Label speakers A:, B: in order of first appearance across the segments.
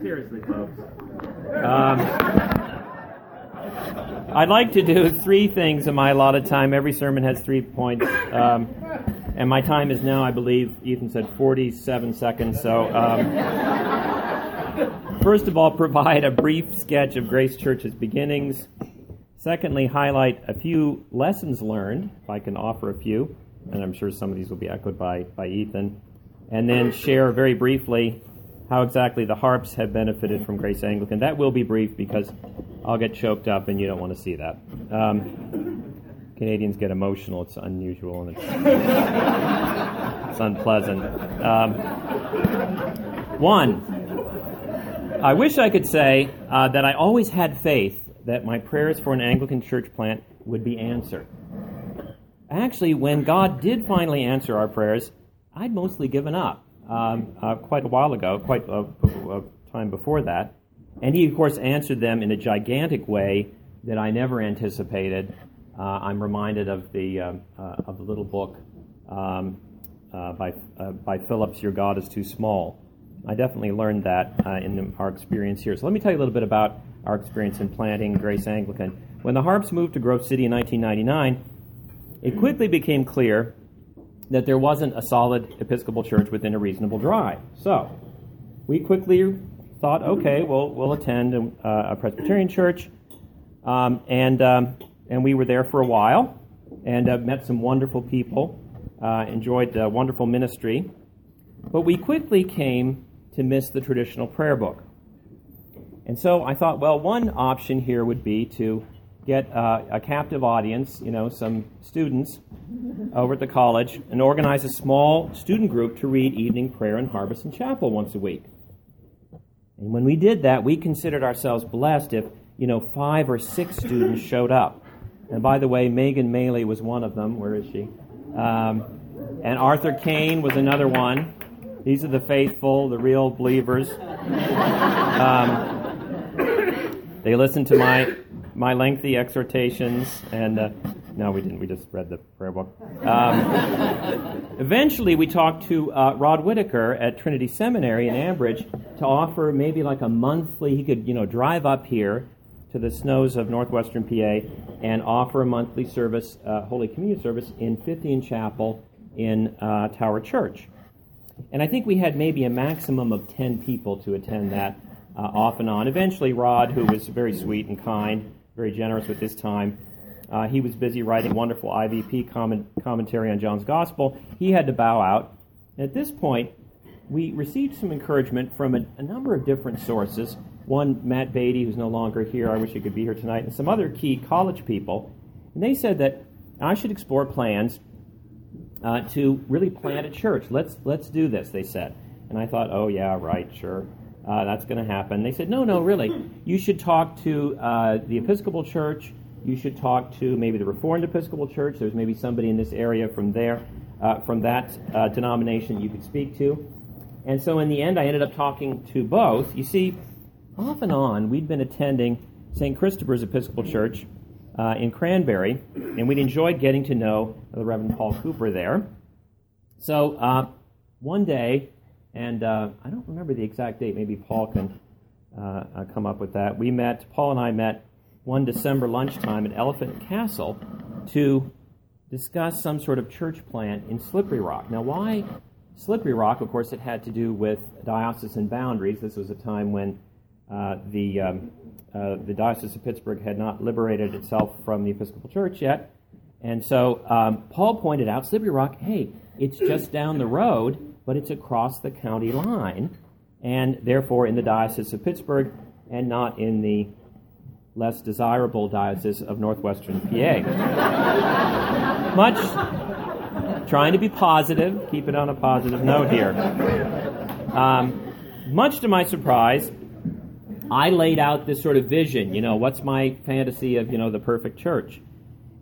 A: Seriously, folks. Um, I'd like to do three things in my allotted time. Every sermon has three points. Um, and my time is now, I believe, Ethan said 47 seconds. So, um, first of all, provide a brief sketch of Grace Church's beginnings. Secondly, highlight a few lessons learned, if I can offer a few, and I'm sure some of these will be echoed by, by Ethan. And then share very briefly how exactly the harps have benefited from Grace Anglican. That will be brief because I'll get choked up and you don't want to see that. Um, Canadians get emotional. It's unusual and it's, it's unpleasant. Um, one, I wish I could say uh, that I always had faith that my prayers for an Anglican church plant would be answered. Actually, when God did finally answer our prayers, I'd mostly given up um, uh, quite a while ago, quite a, a, time before that. And He, of course, answered them in a gigantic way that I never anticipated. Uh, I'm reminded of the, uh, uh of the little book um, uh, by, uh, by Phillips, Your God is Too Small. I definitely learned that in our experience here. So let me tell you a little bit about our experience in planting Grace Anglican. When the Harps moved to Grove City in 1999, it quickly became clear that there wasn't a solid Episcopal church within a reasonable drive. So we quickly thought, okay, well, we'll attend a, a Presbyterian church. Um, and, um, and we were there for a while and uh, met some wonderful people, uh, enjoyed wonderful ministry. But we quickly came to miss the traditional prayer book. And so I thought, well, one option here would be to get uh, a captive audience, you know, some students over at the college, and organize a small student group to read evening prayer and in Harbison Chapel once a week. And when we did that, we considered ourselves blessed if, you know, five or six students showed up. And by the way, Megan Maley was one of them. Where is she? Um, and Arthur Kane was another one. These are the faithful, the real believers. Um, they listened to my my lengthy exhortations, and uh, no, we didn't. We just read the prayer book. Um, eventually, we talked to uh, Rod Whitacre at Trinity Seminary in Ambridge to offer maybe like a monthly. He could, you know, drive up here to the snows of northwestern PA and offer a monthly service, uh, Holy Communion service in Fithian Chapel in uh, Tower Church. And I think we had maybe a maximum of 10 people to attend that uh, off and on. Eventually, Rod, who was very sweet and kind, very generous with his time, uh, he was busy writing wonderful IVP comment, commentary on John's Gospel. He had to bow out. And at this point, we received some encouragement from a, a, number of different sources. One, Matt Beatty, who's no longer here, I wish he could be here tonight, and some other key college people. And they said that I should explore plans uh, to really plant a church. Let's, let's do this, they said. And I thought, oh, yeah, right, sure uh, that's going to happen. They said, no, no, really. You should talk to uh, the Episcopal Church. You should talk to maybe the Reformed Episcopal Church. There's maybe somebody in this area from there, uh, from that uh, denomination you could speak to. And so in the end, I ended up talking to both. You see, off and on, we'd been attending St. Christopher's Episcopal Church uh, in Cranberry, and we'd enjoyed getting to know the Reverend Paul Cooper there. So uh, one day, and uh, I don't remember the exact date. Maybe Paul can uh, uh, come up with that. We met, Paul and I met one December lunchtime at Elephant Castle to discuss some sort of church plant in Slippery Rock. Now, why Slippery Rock? Of course, it had to do with diocesan boundaries. This was a time when uh, the, um, uh, the Diocese of Pittsburgh had not liberated itself from the Episcopal Church yet. And so um, Paul pointed out Slippery Rock, hey, it's just down the road but it's across the county line, and therefore in the Diocese of Pittsburgh and not in the less desirable Diocese of Northwestern PA. much trying to be positive, keep it on a positive note here. Um, much to my surprise, I laid out this sort of vision. You know, what's my fantasy of you know the perfect church?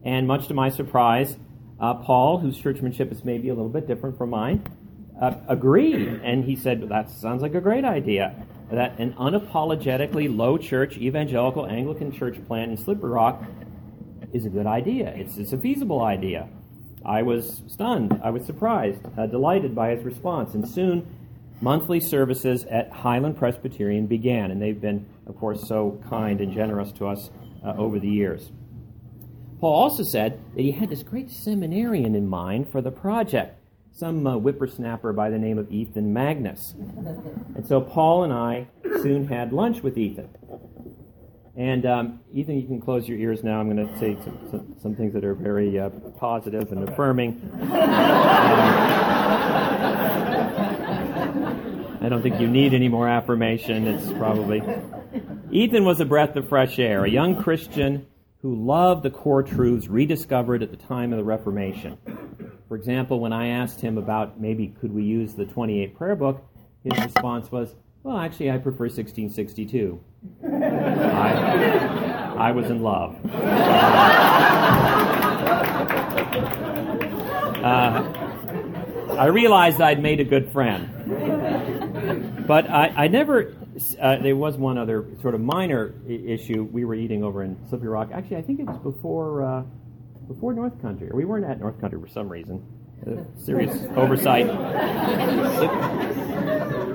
A: And much to my surprise, uh, Paul, whose churchmanship is maybe a little bit different from mine, uh, agreed. And he said, That sounds like a great idea. That an unapologetically low church evangelical Anglican church plant in Slippery Rock is a good idea. It's, it's a feasible idea. I was stunned. I was surprised, uh, delighted by his response. And soon monthly services at Highland Presbyterian began, and they've been, of course, so kind and generous to us uh, over the years. Paul also said that he had this great seminarian in mind for the project, some uh, whippersnapper by the name of Ethan Magness. And so Paul and I soon had lunch with Ethan. And um, Ethan, you can close your ears now. I'm going to say some, some, some, things that are very uh, positive and affirming. I don't think you need any more affirmation. It's probably. Ethan was a breath of fresh air, a young Christian who loved the core truths rediscovered at the time of the Reformation. For example, when I asked him about maybe could we use the 28 prayer book, his response was, well, actually, I prefer 1662. I, I was in love. Uh, I realized I'd made a good friend. But I, I never, uh, there was one other sort of minor I- issue. We were eating over in Slippery Rock. Actually, I think it was before, uh, before North Country, or we weren't at North Country for some reason. serious oversight.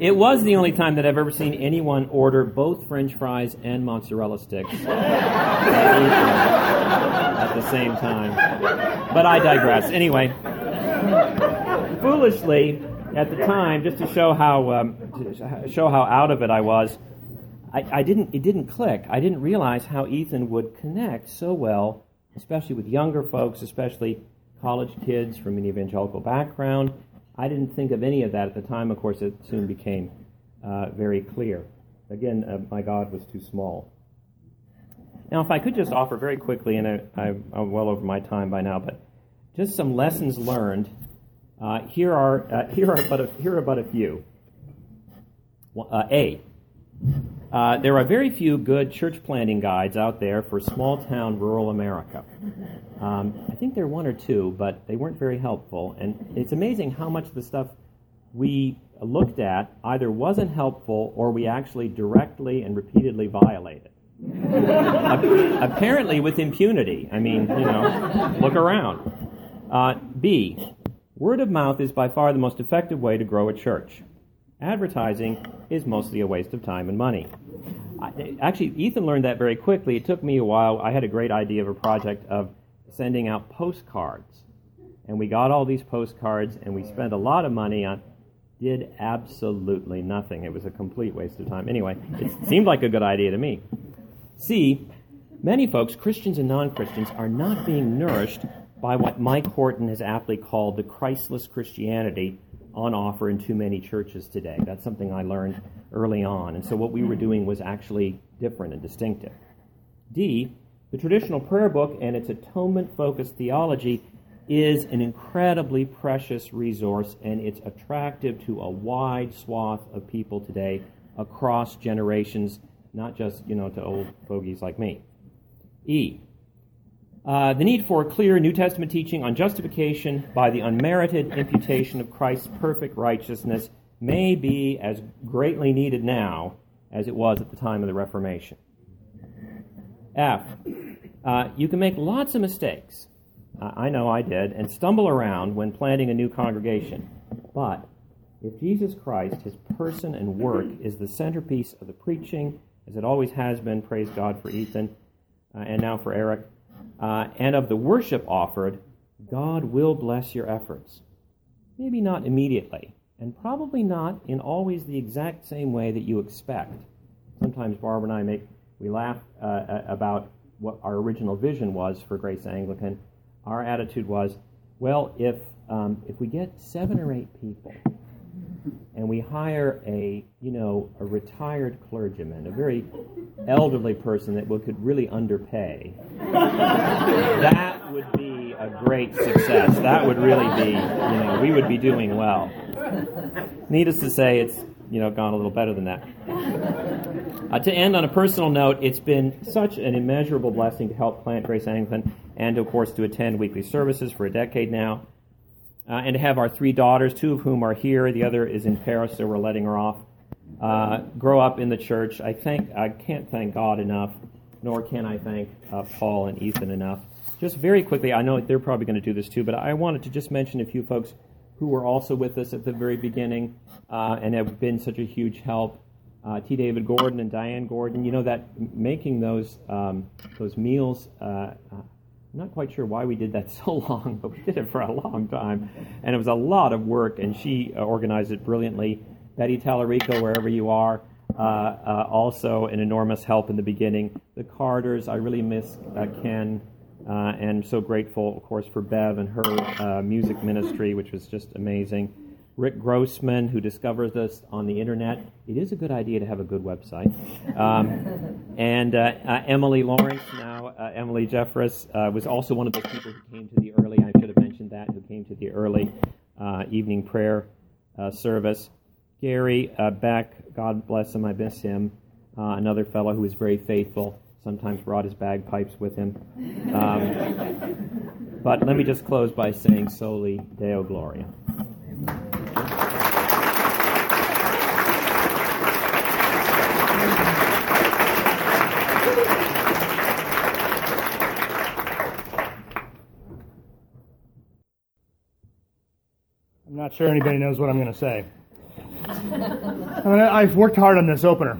A: It was the only time that I've ever seen anyone order both French fries and mozzarella sticks at the same time. But I digress. Anyway, foolishly, at the time, just to show how um, to show how out of it I was, I, I didn't. It didn't click. I didn't realize how Ethan would connect so well, especially with younger folks, especially college kids from an evangelical background I didn't think of any of that at the time. Of course, it soon became uh, very clear. Again, uh, my God was too small. Now, if I could just offer very quickly, and I, am well over my time by now, but just some lessons learned. Uh, here are uh, here are but a, here are but a few. Uh, a. Uh, there are very few good church planting guides out there for small town rural America. Um, I think there are one or two, but they weren't very helpful. And it's amazing how much of the stuff we looked at either wasn't helpful or we actually directly and repeatedly violated. Apparently, with impunity. I mean, you know, look around. Uh, B. Word of mouth is by far the most effective way to grow a church. Advertising is mostly a waste of time and money. I, actually, Ethan learned that very quickly. It took me a while. I had a great idea of a project of sending out postcards. And we got all these postcards and we spent a lot of money on did absolutely nothing. It was a complete waste of time. Anyway, it seemed like a good idea to me. See, many folks, Christians and non Christians, are not being nourished by what Mike Horton has aptly called the Christless Christianity on offer in too many churches today. That's something I learned early on. And so what we were doing was actually different and distinctive. D, the traditional prayer book and its atonement focused theology is an incredibly precious resource and it's attractive to a wide swath of people today across generations, not just, you know, to old fogies like me. E. Uh, the need for clear New Testament teaching on justification by the unmerited imputation of Christ's perfect righteousness may be as greatly needed now as it was at the time of the Reformation. F. Uh, you can make lots of mistakes. Uh, I know I did, and stumble around when planting a new congregation. But if Jesus Christ, his person and work, is the centerpiece of the preaching, as it always has been, praise God for Ethan, uh, and now for Eric, uh, and of the worship offered, God will bless your efforts. Maybe not immediately, and probably not in always the exact same way that you expect. Sometimes Barbara and I make we laugh uh, about what our original vision was for Grace Anglican. Our attitude was, well, if um, if we get seven or eight people, and we hire a you know a retired clergyman, a very elderly person that we could really underpay, that would be a great success. That would really be you know we would be doing well. Needless to say, it's you know gone a little better than that. Uh, to end on a personal note, it's been such an immeasurable blessing to help plant Grace Anglican and, of course, to attend weekly services for a decade now. Uh, and to have our three daughters, two of whom are here, the other is in Paris, so we're letting her off, uh, grow up in the church. I thank, I can't thank God enough, nor can I thank uh, Paul and Ethan enough. Just very quickly, I know they're probably going to do this too, but I wanted to just mention a few folks who were also with us at the very beginning uh, and have been such a huge help. Uh, T. David Gordon and Diane Gordon. You know that making those um, those meals. Uh, uh, I'm not quite sure why we did that so long, but we did it for a long time, and it was a lot of work. And she organized it brilliantly. Betty Tallarico, wherever you are, uh, uh, also an enormous help in the beginning. The Carters, I really miss uh, Ken. Uh, and so grateful, of course, for Bev and her uh, music ministry, which was just amazing. Rick Grossman, who discovers us on the internet. It is a good idea to have a good website. Um, and uh, uh, Emily Lawrence, now uh, Emily Jeffress, uh, was also one of the people who came to the early, I should have mentioned that, who came to the early evening prayer service. Gary Beck, God bless him, I miss him. another fellow who was very faithful sometimes brought his bagpipes with him. Um, but let me just close by saying Soli Deo Gloria.
B: Not sure anybody knows what I'm going to say. I mean, I've worked hard on this opener.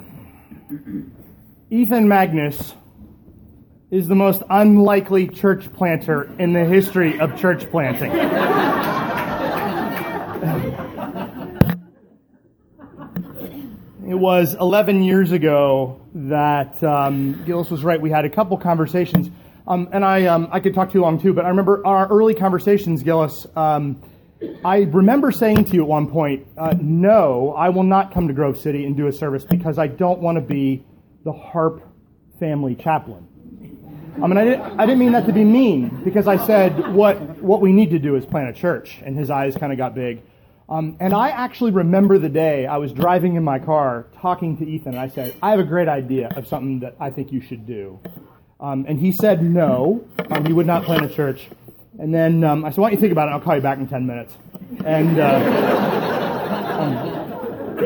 B: Ethan Magness is the most unlikely church planter in the history of church planting. it was 11 years ago that um, Gillis was right. We had a couple conversations, um, and I um, I could talk too long too. But I remember our early conversations, Gillis. Um, I remember saying to you at one point, uh, "No, I will not come to Grove City and do a service because I don't want to be the Harp family chaplain. I mean, I didn't, I didn't mean that to be mean because I said what, what we need to do is plant a church. And his eyes kind of got big. Um, and I actually remember the day I was driving in my car talking to Ethan. And I said, I have a great idea of something that I think you should do. Um, and he said no, um, he would not plant a church. And then um, I said, why don't you think about it? I'll call you back in 10 minutes. And, uh, um,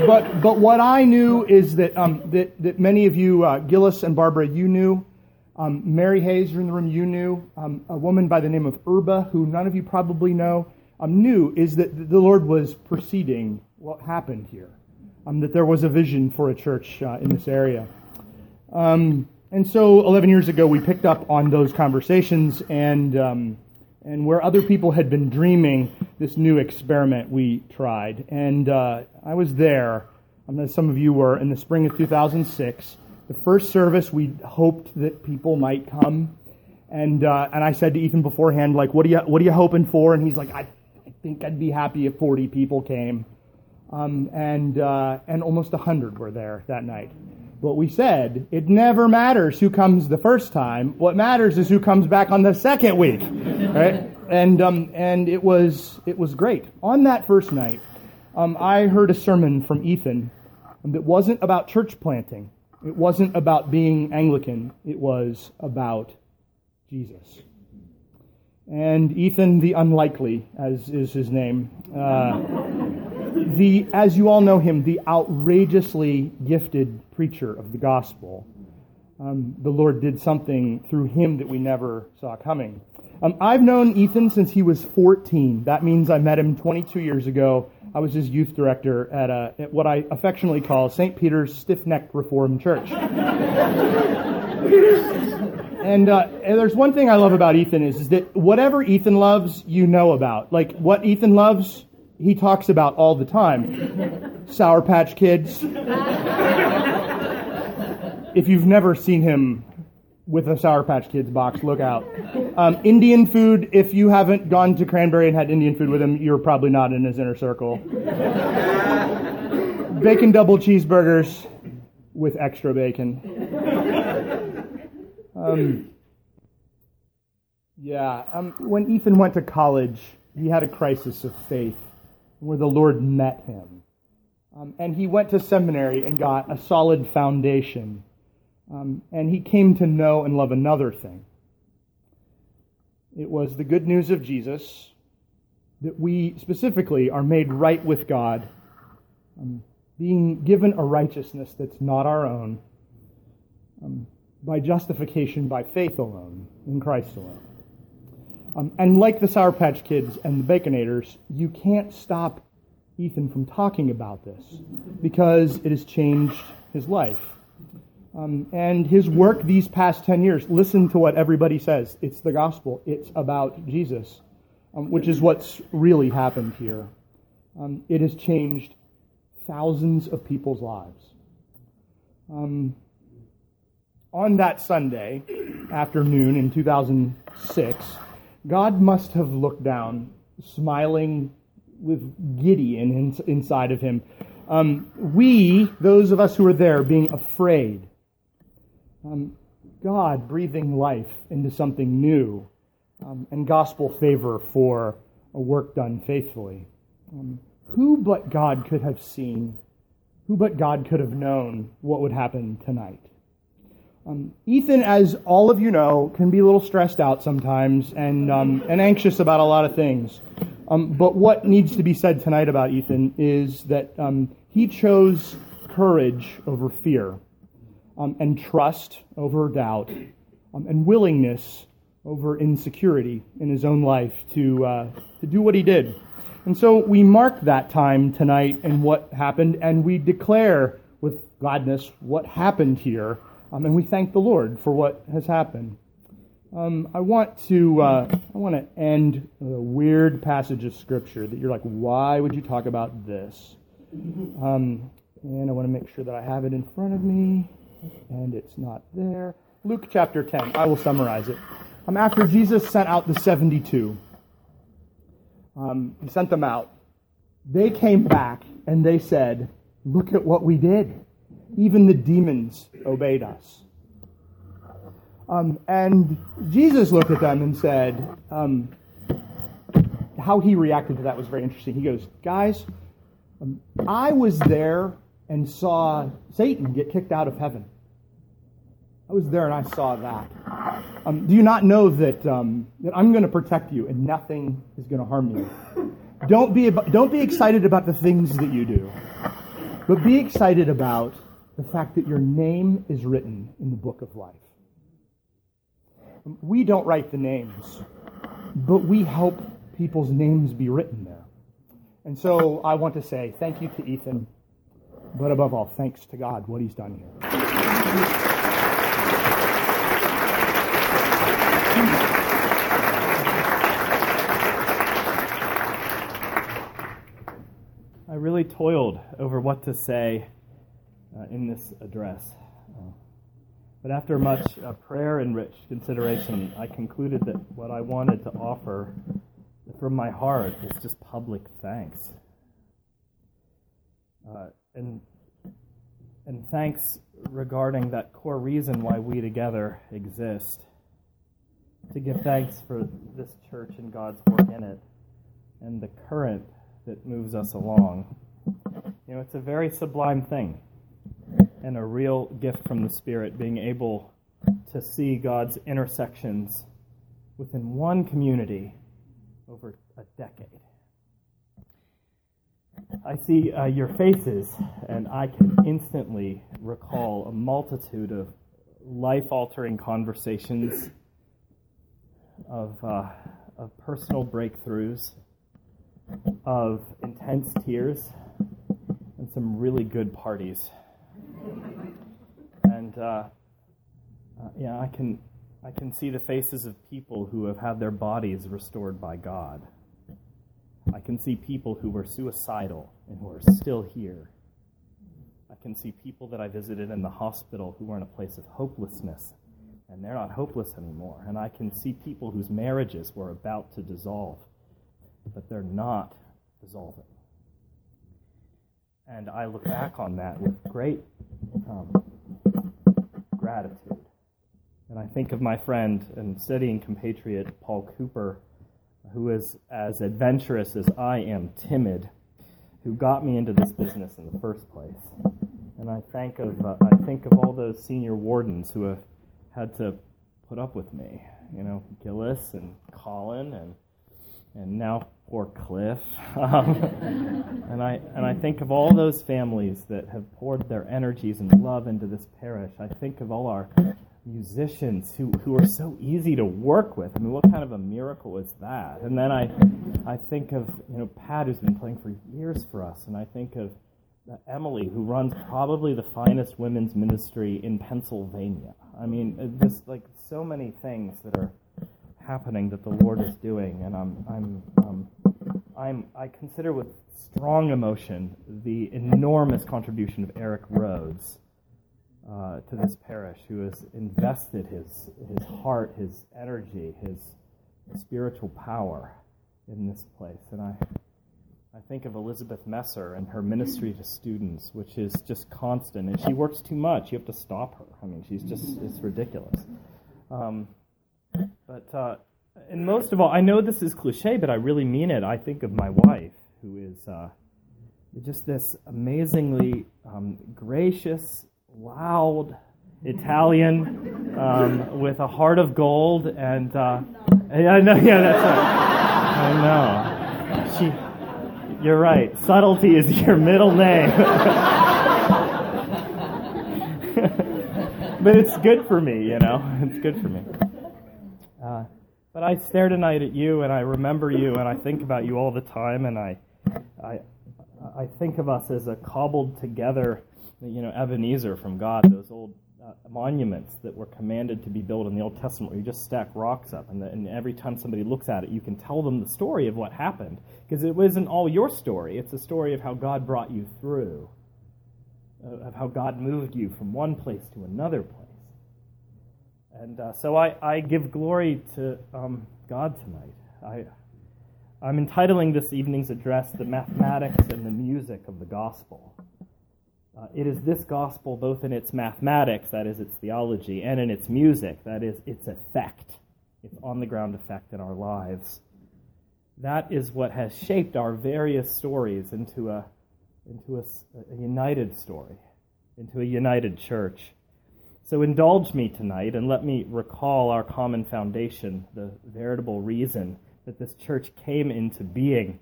B: but but what I knew is that um, that that many of you, uh, Gillis and Barbara, you knew. Um, Mary Hayes, you're in the room. You knew um, a woman by the name of Urba, who none of you probably know. Um, knew is that the Lord was preceding what happened here. That there was a vision for a church uh, in this area. And so, 11 years ago, we picked up on those conversations and and where other people had been dreaming this new experiment we tried. And uh, I was there, um, some of you were, in the spring of 2006. The first service, we hoped that people might come. And, uh, and I said to Ethan beforehand, like, what are you, what are you hoping for? And he's like, I, I think I'd be happy if 40 people came. Um, and, uh, and almost 100 were there that night. But we said, it never matters who comes the first time. What matters is who comes back on the second week, right? And um, and it was it was great. On that first night, um, I heard a sermon from Ethan that wasn't about church planting. It wasn't about being Anglican. It was about Jesus. And Ethan the Unlikely, as is his name, uh, the as you all know him, the outrageously gifted preacher of the gospel. Um, the Lord did something through him that we never saw coming. Um, I've known Ethan since he was 14. That means I met him 22 years ago. I was his youth director at, a, at what I affectionately call St. Peter's Stiff Necked Reformed Church. and, uh, and, there's one thing I love about Ethan is, is that whatever Ethan loves, you know about. Like what Ethan loves, he talks about all the time. Sour Patch Kids. if you've never seen him with a Sour Patch Kids box, look out. Um, Indian food, if you haven't gone to Cranberry and had Indian food with him, you're probably not in his inner circle. bacon double cheeseburgers with extra bacon. Um, yeah, um, when Ethan went to college, he had a crisis of faith where the Lord met him. Um, and he went to seminary and got a solid foundation. Um, and he came to know and love another thing. It was the good news of Jesus that we specifically are made right with God, um, being given a righteousness that's not our own, um, by justification by faith alone, in Christ alone. Um, and like the Sour Patch Kids and the Baconators, you can't stop Ethan from talking about this because it has changed his life. Um, and his work these past 10 years, listen to what everybody says. It's the gospel, it's about Jesus, um, which is what's really happened here. Um, it has changed thousands of people's lives. Um, on that Sunday afternoon in 2006, God must have looked down, smiling with Gideon in, inside of him. Um, we, those of us who were there, being afraid. Um, God breathing life into something new um, and gospel favor for a work done faithfully. Um, who but God could have seen, who but God could have known what would happen tonight? Um, Ethan, as all of you know, can be a little stressed out sometimes and, um, and anxious about a lot of things. Um, but what needs to be said tonight about Ethan is that um, he chose courage over fear, um, and trust over doubt, um, and willingness over insecurity in his own life to, uh, to do what he did. And so we mark that time tonight and what happened, and we declare with gladness what happened here, um, and we thank the Lord for what has happened. Um, I want to uh, I want to end a weird passage of scripture that you're like, why would you talk about this? Um, and I want to make sure that I have it in front of me, and it's not there. Luke chapter 10. I will summarize it. Um, after Jesus sent out the 72, um, he sent them out. They came back and they said, Look at what we did. Even the demons obeyed us. Um, and Jesus looked at them and said, um, how he reacted to that was very interesting. He goes, Guys, um, I was there and saw Satan get kicked out of heaven. I was there and I saw that. Um, do you not know that, um, that I'm going to protect you and nothing is going to harm you? Don't be, don't be excited about the things that you do, but be excited about the fact that your name is written in the book of life. We don't write the names, but we help people's names be written there. And so I want to say thank you to Ethan, but above all, thanks to God, what he's done here.
C: I really toiled over what to say uh, in this address. Uh, but after much uh, prayer and rich consideration, I concluded that what I wanted to offer from my heart is just public thanks. Uh, and, and thanks regarding that core reason why we together exist. To give thanks for this church and God's work in it, and the current that moves us along. You know, it's a very sublime thing and a real gift from the Spirit being able to see God's intersections within one community over a decade. I see uh, your faces, and I can instantly recall a multitude of life altering conversations, of, uh, of personal breakthroughs, of intense tears, and some really good parties. And uh, uh, yeah, I can I can see the faces of people who have had their bodies restored by God. I can see people who were suicidal and who are still here. I can see people that I visited in the hospital who were in a place of hopelessness and they're not hopeless anymore. And I can see people whose marriages were about to dissolve, but they're not dissolving. And I look back on that with great um, gratitude. And I think of my friend and studying compatriot Paul Cooper, who is as adventurous as I am timid, who got me into this business in the first place. And I think of uh, I think of all those senior wardens who have had to put up with me. You know, Gillis and Colin and and now poor Cliff. Um, and I and I think of all those families that have poured their energies and love into this parish. I think of all our musicians who, who are so easy to work with. I mean, what kind of a miracle is that? And then I, I think of, you know, Pat, who's been playing for years for us, and I think of uh, Emily, who runs probably the finest women's ministry in Pennsylvania. I mean, just like so many things that are happening that the Lord is doing, and I'm, I'm, I'm, I consider with strong emotion the enormous contribution of Eric Rhodes uh, to this parish, who has invested his, his heart, his energy, his spiritual power in this place. And I, I think of Elizabeth Messer and her ministry to students, which is just constant. And she works too much. You have to stop her. I mean, she's just, it's ridiculous. Um, but, uh, and most of all, I know this is cliche, but I really mean it. I think of my wife, who is uh, just this amazingly um, gracious, loud Italian um, with a heart of gold, and uh, I know, yeah, that's right. I know. She, you're right. Subtlety is your middle name. but it's good for me, you know. It's good for me. Uh, but I stare tonight at you, and I remember you, and I think about you all the time, and I, I, I think of us as a cobbled together you know, Ebenezer from God, those old uh, monuments that were commanded to be built in the Old Testament, where you just stack rocks up, and, the, and every time somebody looks at it, you can tell them the story of what happened, because it wasn't all your story. It's a story of how God brought you through, of how God moved you from one place to another place. And uh, so I, I, give glory to um, God tonight. I, I'm entitling this evening's address The Mathematics and the Music of the Gospel. Uh, it is this gospel, both in its mathematics, that is, its theology, and in its music, that is, its effect, its on the ground effect in our lives. That is what has shaped our various stories into a, into a, a united story, into a united church. So indulge me tonight and let me recall our common foundation, the veritable reason that this church came into being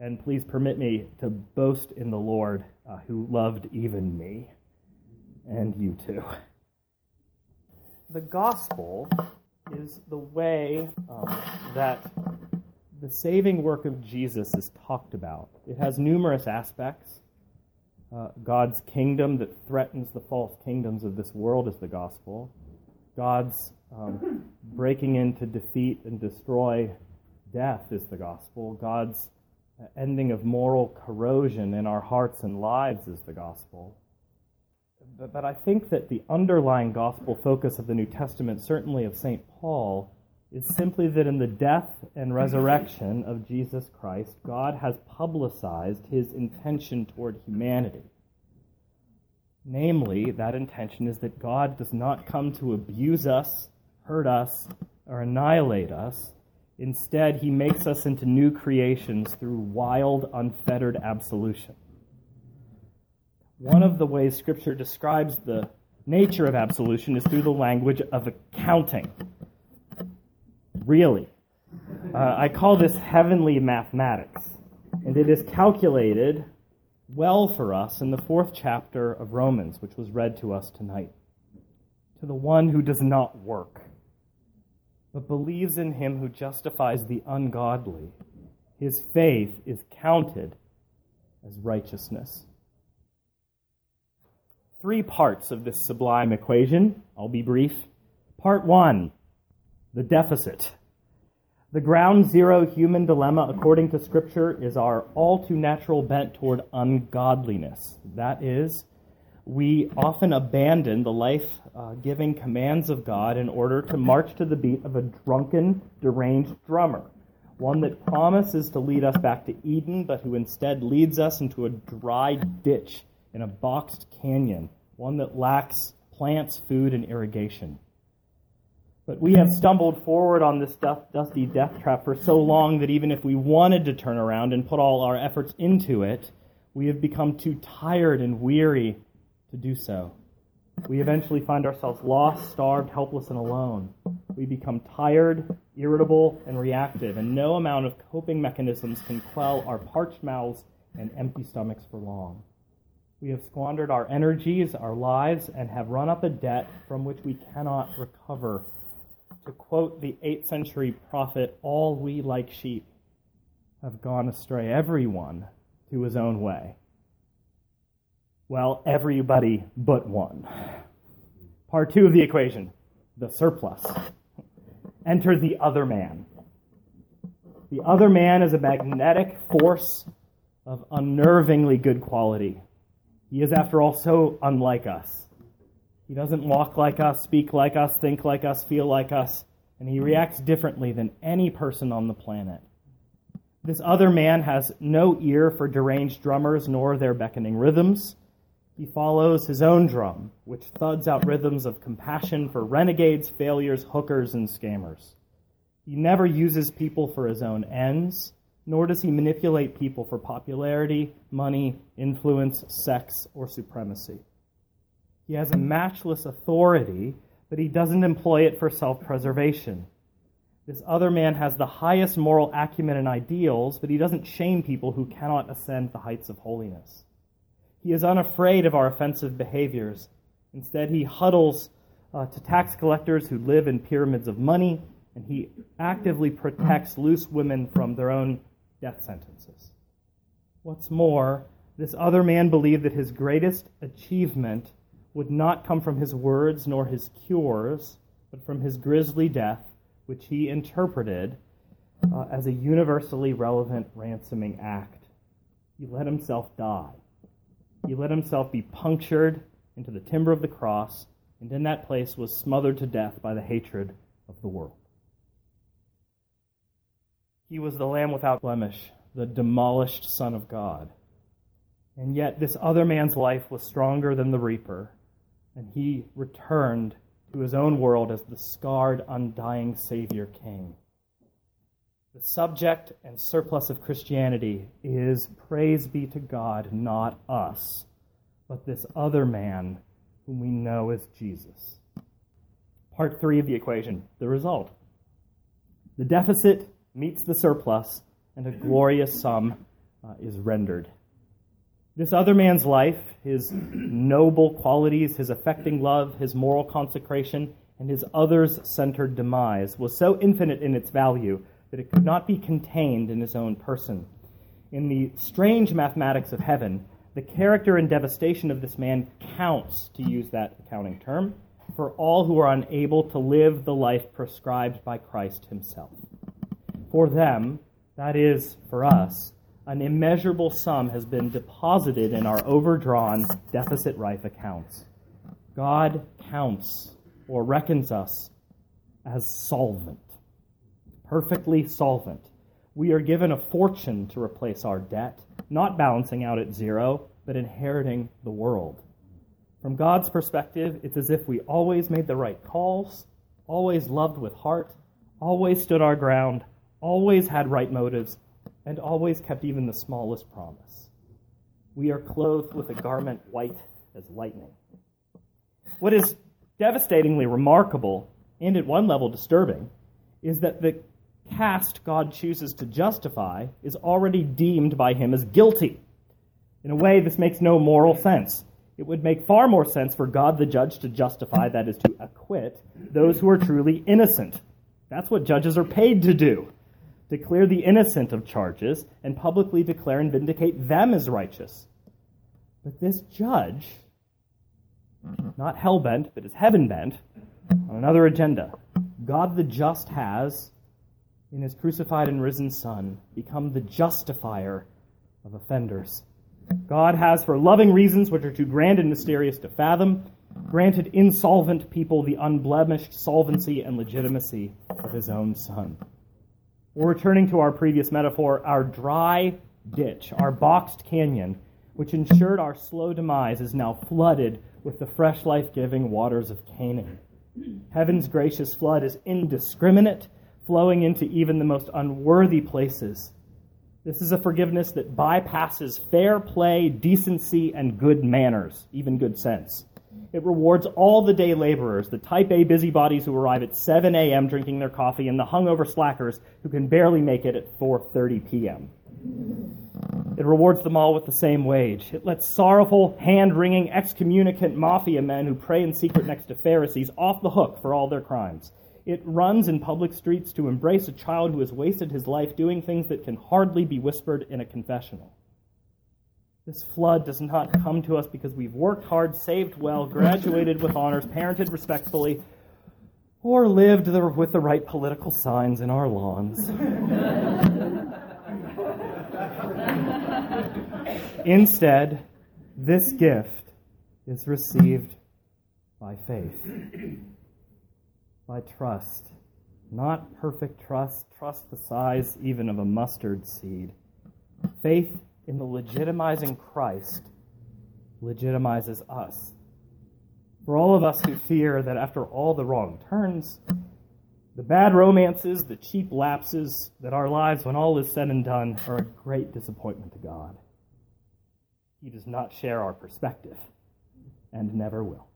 C: and please permit me to boast in the Lord uh, who loved even me and you too. The gospel is the way um, that the saving work of Jesus is talked about. It has numerous aspects. Uh, God's kingdom that threatens the false kingdoms of this world is the gospel. God's um, breaking in to defeat and destroy death is the gospel. God's ending of moral corrosion in our hearts and lives is the gospel. But, but I think that the underlying gospel focus of the New Testament, certainly of St. Paul, is simply that in the death and resurrection of Jesus Christ, God has publicized his intention toward humanity. Namely, that intention is that God does not come to abuse us, hurt us, or annihilate us, Instead, he makes us into new creations through wild, unfettered absolution. One of the ways Scripture describes the nature of absolution is through the language of accounting. Really. Uh, I call this heavenly mathematics, and it is calculated well for us in the fourth chapter of Romans, which was read to us tonight. To the one who does not work but believes in him who justifies the ungodly, his faith is counted as righteousness. Three parts of this sublime equation. I'll be brief. Part one the deficit. The ground zero human dilemma, according to Scripture, is our all too natural bent toward ungodliness. That is, we often abandon the life uh, giving commands of God in order to march to the beat of a drunken, deranged drummer, one that promises to lead us back to Eden, but who instead leads us into a dry ditch in a boxed canyon, one that lacks plants, food, and irrigation. But we have stumbled forward on this dusty death trap for so long that even if we wanted to turn around and put all our efforts into it, we have become too tired and weary to do so. We eventually find ourselves lost, starved, helpless, and alone. We become tired, irritable, and reactive, and no amount of coping mechanisms can quell our parched mouths and empty stomachs for long. We have squandered our energies, our lives, and have run up a debt from which we cannot recover. To quote the 8th century prophet, all we like sheep have gone astray, everyone to his own way. Well, everybody but one. Part two of the equation the surplus. Enter the other man. The other man is a magnetic force of unnervingly good quality. He is, after all, so unlike us. He doesn't walk like us, speak like us, think like us, feel like us, and he reacts differently than any person on the planet. This other man has no ear for deranged drummers nor their beckoning rhythms. He follows his own drum, which thuds out rhythms of compassion for renegades, failures, hookers, and scammers. He never uses people for his own ends, nor does he manipulate people for popularity, money, influence, sex, or supremacy. He has a matchless authority, but he doesn't employ it for self preservation. This other man has the highest moral acumen and ideals, but he doesn't shame people who cannot ascend the heights of holiness. He is unafraid of our offensive behaviors. Instead, he huddles uh, to tax collectors who live in pyramids of money, and he actively protects loose women from their own death sentences. What's more, this other man believed that his greatest achievement would not come from his words nor his cures, but from his grisly death which he interpreted uh, as a universally relevant ransoming act. He let himself die. He let himself be punctured into the timber of the cross, and in that place was smothered to death by the hatred of the world. He was the Lamb without blemish, the demolished Son of God. And yet, this other man's life was stronger than the reaper, and he returned to his own world as the scarred, undying Savior King. The subject and surplus of Christianity is praise be to God, not us, but this other man whom we know as Jesus. Part three of the equation, the result. The deficit meets the surplus, and a glorious sum uh, is rendered. This other man's life, his noble qualities, his affecting love, his moral consecration, and his others centered demise was so infinite in its value that it could not be contained in his own person. In the strange mathematics of heaven, the character and devastation of this man counts, to use that accounting term, for all who are unable to live the life prescribed by Christ himself. For them, that is, for us, an immeasurable sum has been deposited in our overdrawn deficit rife accounts. God counts or reckons us as solvent, perfectly solvent. We are given a fortune to replace our debt, not balancing out at zero, but inheriting the world. From God's perspective, it's as if we always made the right calls, always loved with heart, always stood our ground, always had right motives, and always kept even the smallest promise. We are clothed with a garment white as lightning. What is devastatingly remarkable, and at one level disturbing, is that the caste God chooses to justify is already deemed by him as guilty. In a way, this makes no moral sense. It would make far more sense for God the judge to justify, that is, to acquit, those who are truly innocent. That's what judges are paid to do declare the innocent of charges, and publicly declare and vindicate them as righteous. But this judge, mm-hmm. not hell bent, but is heaven bent, on another agenda. God the just has, in his crucified and risen Son, become the justifier of offenders. God has, for loving reasons which are too grand and mysterious to fathom, granted insolvent people the unblemished solvency and legitimacy of his own Son. Or returning to our previous metaphor, our dry ditch, our boxed canyon, which ensured our slow demise, is now flooded with the fresh life giving waters of Canaan. Heaven's gracious flood is indiscriminate, flowing into even the most unworthy places. This is a forgiveness that bypasses fair play, decency, and good manners, even good sense. It rewards all the day laborers, the type A busybodies who arrive at 7 a.m. drinking their coffee, and the hungover slackers who can barely make it at 4:30 p.m. It rewards them all with the same wage. It lets sorrowful, hand wringing, excommunicant mafia men who pray in secret next to Pharisees off the hook for all their crimes. It runs in public streets to embrace a child who has wasted his life doing things that can hardly be whispered in a confessional. This flood does not come to us because we've worked hard, saved well, graduated with honors, parented respectfully, or lived with the right political signs in our lawns. Instead, this gift is received by faith, by trust. Not perfect trust, trust the size even of a mustard seed. Faith in the legitimizing Christ legitimizes us. For all of us who fear that after all the wrong turns, the bad romances, the cheap lapses, that our lives, when all is said and done, are a great disappointment to God. He does not share our perspective and never will.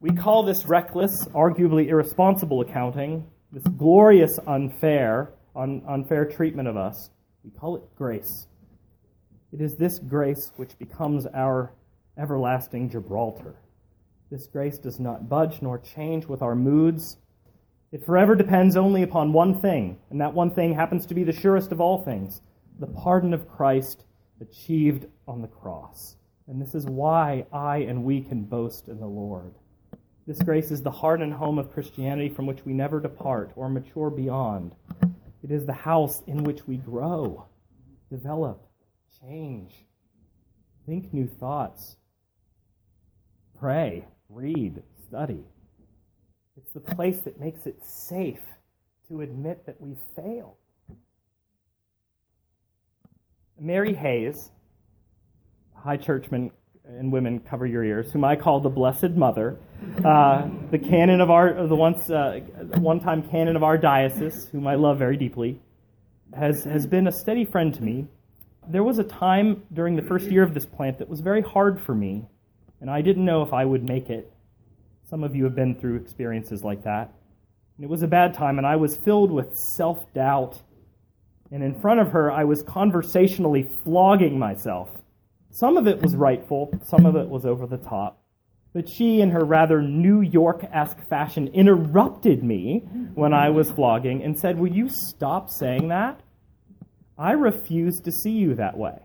C: We call this reckless, arguably irresponsible accounting, this glorious unfair, un- unfair treatment of us, we call it grace. It is this grace which becomes our everlasting Gibraltar. This grace does not budge nor change with our moods. It forever depends only upon one thing, and that one thing happens to be the surest of all things the pardon of Christ achieved on the cross. And this is why I and we can boast in the Lord. This grace is the heart and home of Christianity from which we never depart or mature beyond. It is the house in which we grow, develop, change, think new thoughts, pray, read, study. It's the place that makes it safe to admit that we fail. Mary Hayes, high churchman and women cover your ears, whom I call the Blessed Mother, uh, the canon of our, the once, uh, one-time canon of our diocese, whom I love very deeply, has has been a steady friend to me. There was a time during the first year of this plant that was very hard for me, and I didn't know if I would make it. Some of you have been through experiences like that. And it was a bad time, and I was filled with self-doubt. And in front of her, I was conversationally flogging myself some of it was rightful, some of it was over the top. But she, in her rather New York esque fashion, interrupted me when I was flogging and said, Will you stop saying that? I refuse to see you that way.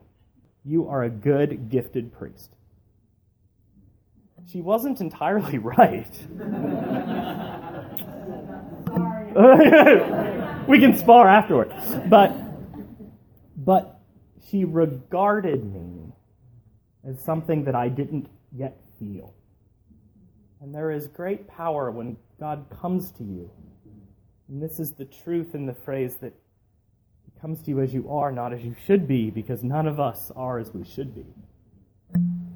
C: You are a good, gifted priest. She wasn't entirely right. we can spar afterward. But, but she regarded me as something that I didn't yet feel. And there is great power when God comes to you. And this is the truth in the phrase that He comes to you as you are, not as you should be, because none of us are as we should be.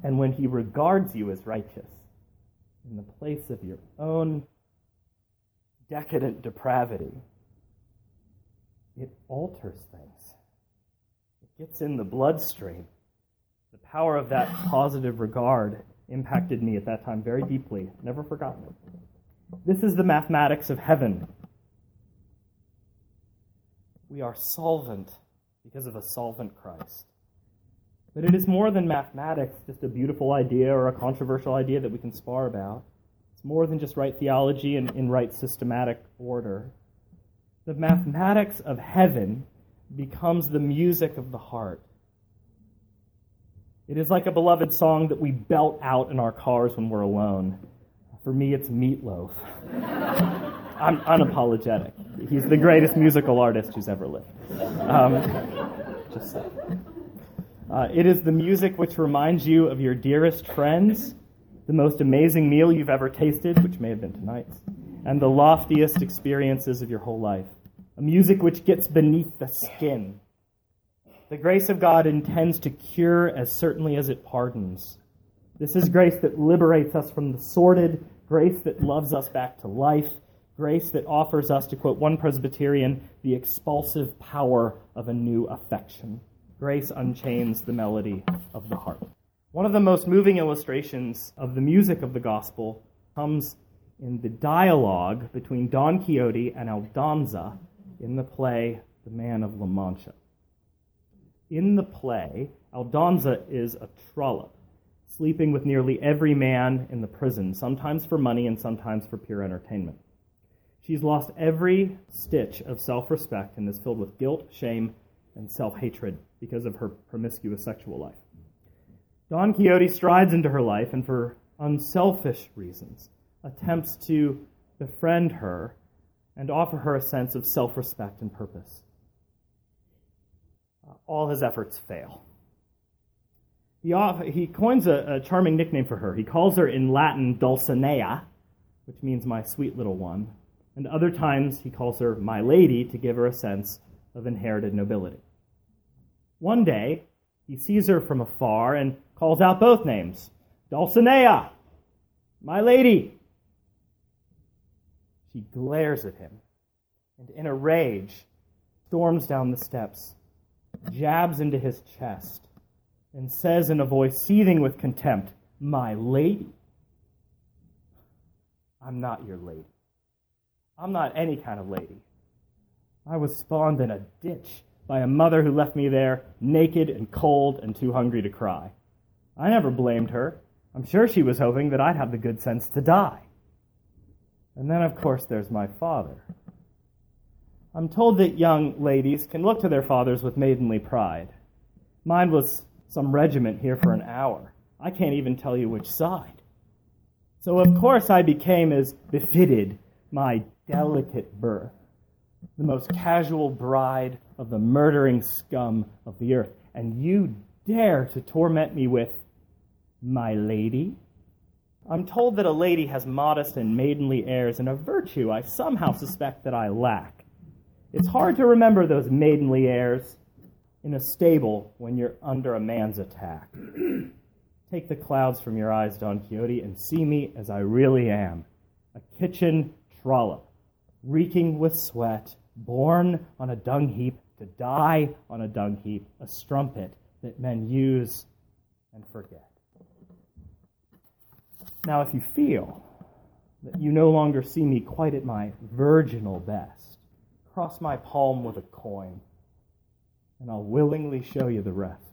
C: And when He regards you as righteous, in the place of your own decadent depravity, it alters things. It gets in the bloodstream power of that positive regard impacted me at that time very deeply. Never forgotten it. This is the mathematics of heaven. We are solvent because of a solvent Christ. But it is more than mathematics, just a beautiful idea or a controversial idea that we can spar about. It's more than just right theology and in right systematic order. The mathematics of heaven becomes the music of the heart. It is like a beloved song that we belt out in our cars when we're alone. For me, it's Meatloaf. I'm unapologetic. He's the greatest musical artist who's ever lived. Um, just so. Uh, it is the music which reminds you of your dearest friends, the most amazing meal you've ever tasted, which may have been tonight's, and the loftiest experiences of your whole life. A music which gets beneath the skin the grace of God intends to cure as certainly as it pardons. This is grace that liberates us from the sordid, grace that loves us back to life, grace that offers us, to quote one Presbyterian, the expulsive power of a new affection. Grace unchains the melody of the heart. One of the most moving illustrations of the music of the gospel comes in the dialogue between Don Quixote and Aldonza in the play The Man of La Mancha. In the play, Aldonza is a trollop, sleeping with nearly every man in the prison, sometimes for money and sometimes for pure entertainment. She's lost every stitch of self respect and is filled with guilt, shame, and self hatred because of her promiscuous sexual life. Don Quixote strides into her life and, for unselfish reasons, attempts to befriend her and offer her a sense of self respect and purpose. Uh, all his efforts fail. He, he coins a, a charming nickname for her. He calls her in Latin Dulcinea, which means my sweet little one, and other times he calls her my lady to give her a sense of inherited nobility. One day, he sees her from afar and calls out both names Dulcinea, my lady. She glares at him and, in a rage, storms down the steps, jabs into his chest, and says in a voice seething with contempt, My lady. I'm not your lady. I'm not any kind of lady. I was spawned in a ditch by a mother who left me there naked and cold and too hungry to cry. I never blamed her. I'm sure she was hoping that I'd have the good sense to die. And then, of course, there's my father. I'm told that young ladies can look to their fathers with maidenly pride. Mine was some regiment here for an hour. I can't even tell you which side. So, of course, I became as befitted my delicate birth, the most casual bride of the murdering scum of the earth. And you dare to torment me with my lady? I'm told that a lady has modest and maidenly airs and a virtue I somehow suspect that I lack. It's hard to remember those maidenly airs in a stable when you're under a man's attack. Take the clouds from your eyes, Don Quixote, and see me as I really am a kitchen trollop, reeking with sweat, born on a dung heap to die on a dung heap, a strumpet that men use and forget. Now, if you feel that you no longer see me quite at my virginal best, cross my palm with a coin, and I'll willingly show you the rest.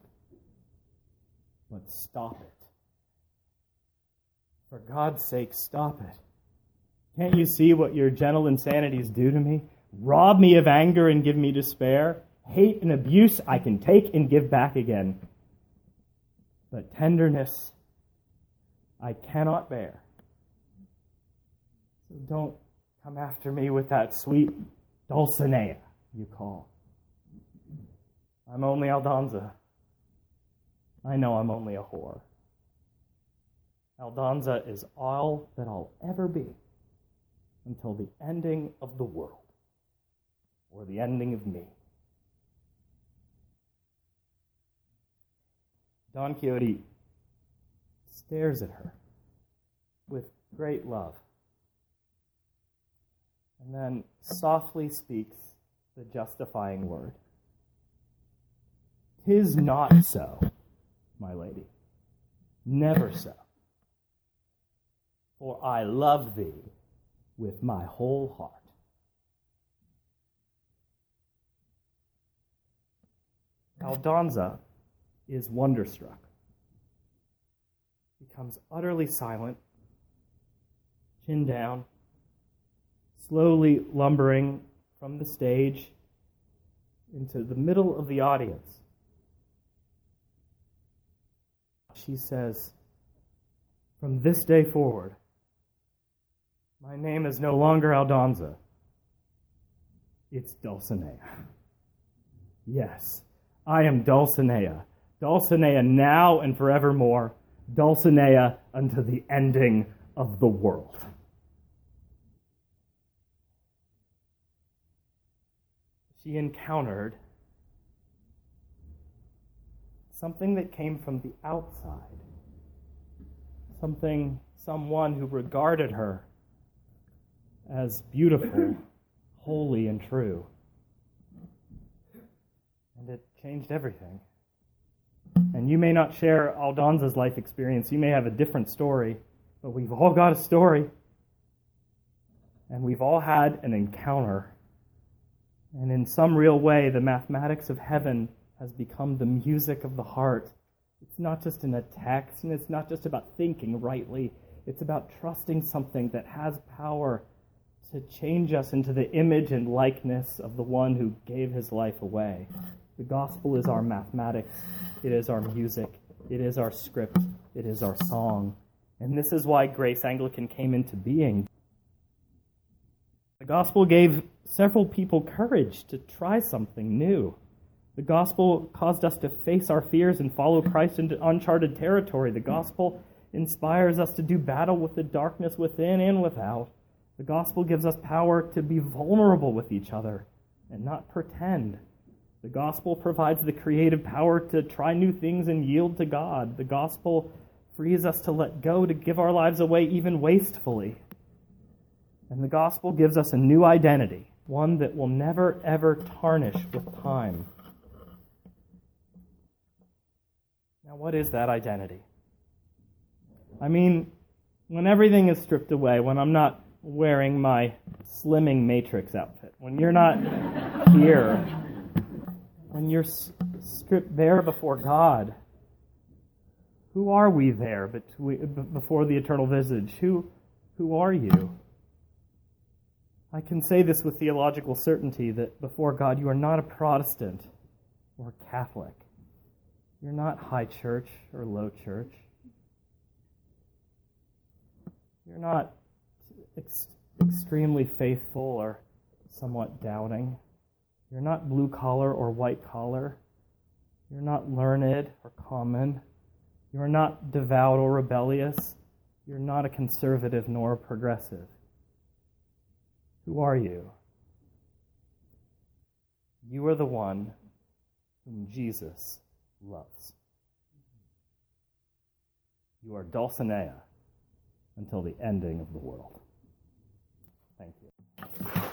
C: But stop it. For God's sake, stop it. Can't you see what your gentle insanities do to me? Rob me of anger and give me despair. Hate and abuse I can take and give back again. But tenderness I cannot bear. So don't come after me with that sweet Dulcinea you call. I'm only Aldonza. I know I'm only a whore. Aldonza is all that I'll ever be until the ending of the world or the ending of me. Don Quixote stares at her with great love and then softly speaks the justifying word. Tis not so, my lady, never so. For I love thee with my whole heart. Aldonza is wonderstruck becomes utterly silent, chin down, slowly lumbering from the stage into the middle of the audience. She says, From this day forward, my name is no longer Aldonza. It's Dulcinea. Yes, I am Dulcinea. Dulcinea now and forevermore Dulcinea unto the ending of the world. She encountered something that came from the outside, something, someone who regarded her as beautiful, holy, and true. And it changed everything. And you may not share Aldonza's life experience. You may have a different story, but we've all got a story. And we've all had an encounter. And in some real way, the mathematics of heaven has become the music of the heart. It's not just in a text, and it's not just about thinking rightly. It's about trusting something that has power to change us into the image and likeness of the one who gave his life away. The gospel is our mathematics, it is our music, it is our script, it is our song. And this is why Grace Anglican came into being. The gospel gave several people courage to try something new. The gospel caused us to face our fears and follow Christ into uncharted territory. The gospel inspires us to do battle with the darkness within and without. The gospel gives us power to be vulnerable with each other and not pretend. The gospel provides the creative power to try new things and yield to God. The gospel frees us to let go, to give our lives away even wastefully. And the gospel gives us a new identity, one that will never, ever tarnish with time. Now, what is that identity? I mean, when everything is stripped away, when I'm not wearing my slimming matrix outfit, when you're not here, when you're stripped bare before God, who are we there before the eternal visage? Who, who are you? I can say this with theological certainty that before God, you are not a Protestant or Catholic. You're not high church or low church. You're not ex- extremely faithful or somewhat doubting. You're not blue collar or white collar. You're not learned or common. You're not devout or rebellious. You're not a conservative nor a progressive. Who are you? You are the one whom Jesus loves. You are Dulcinea until the ending of the world. Thank you.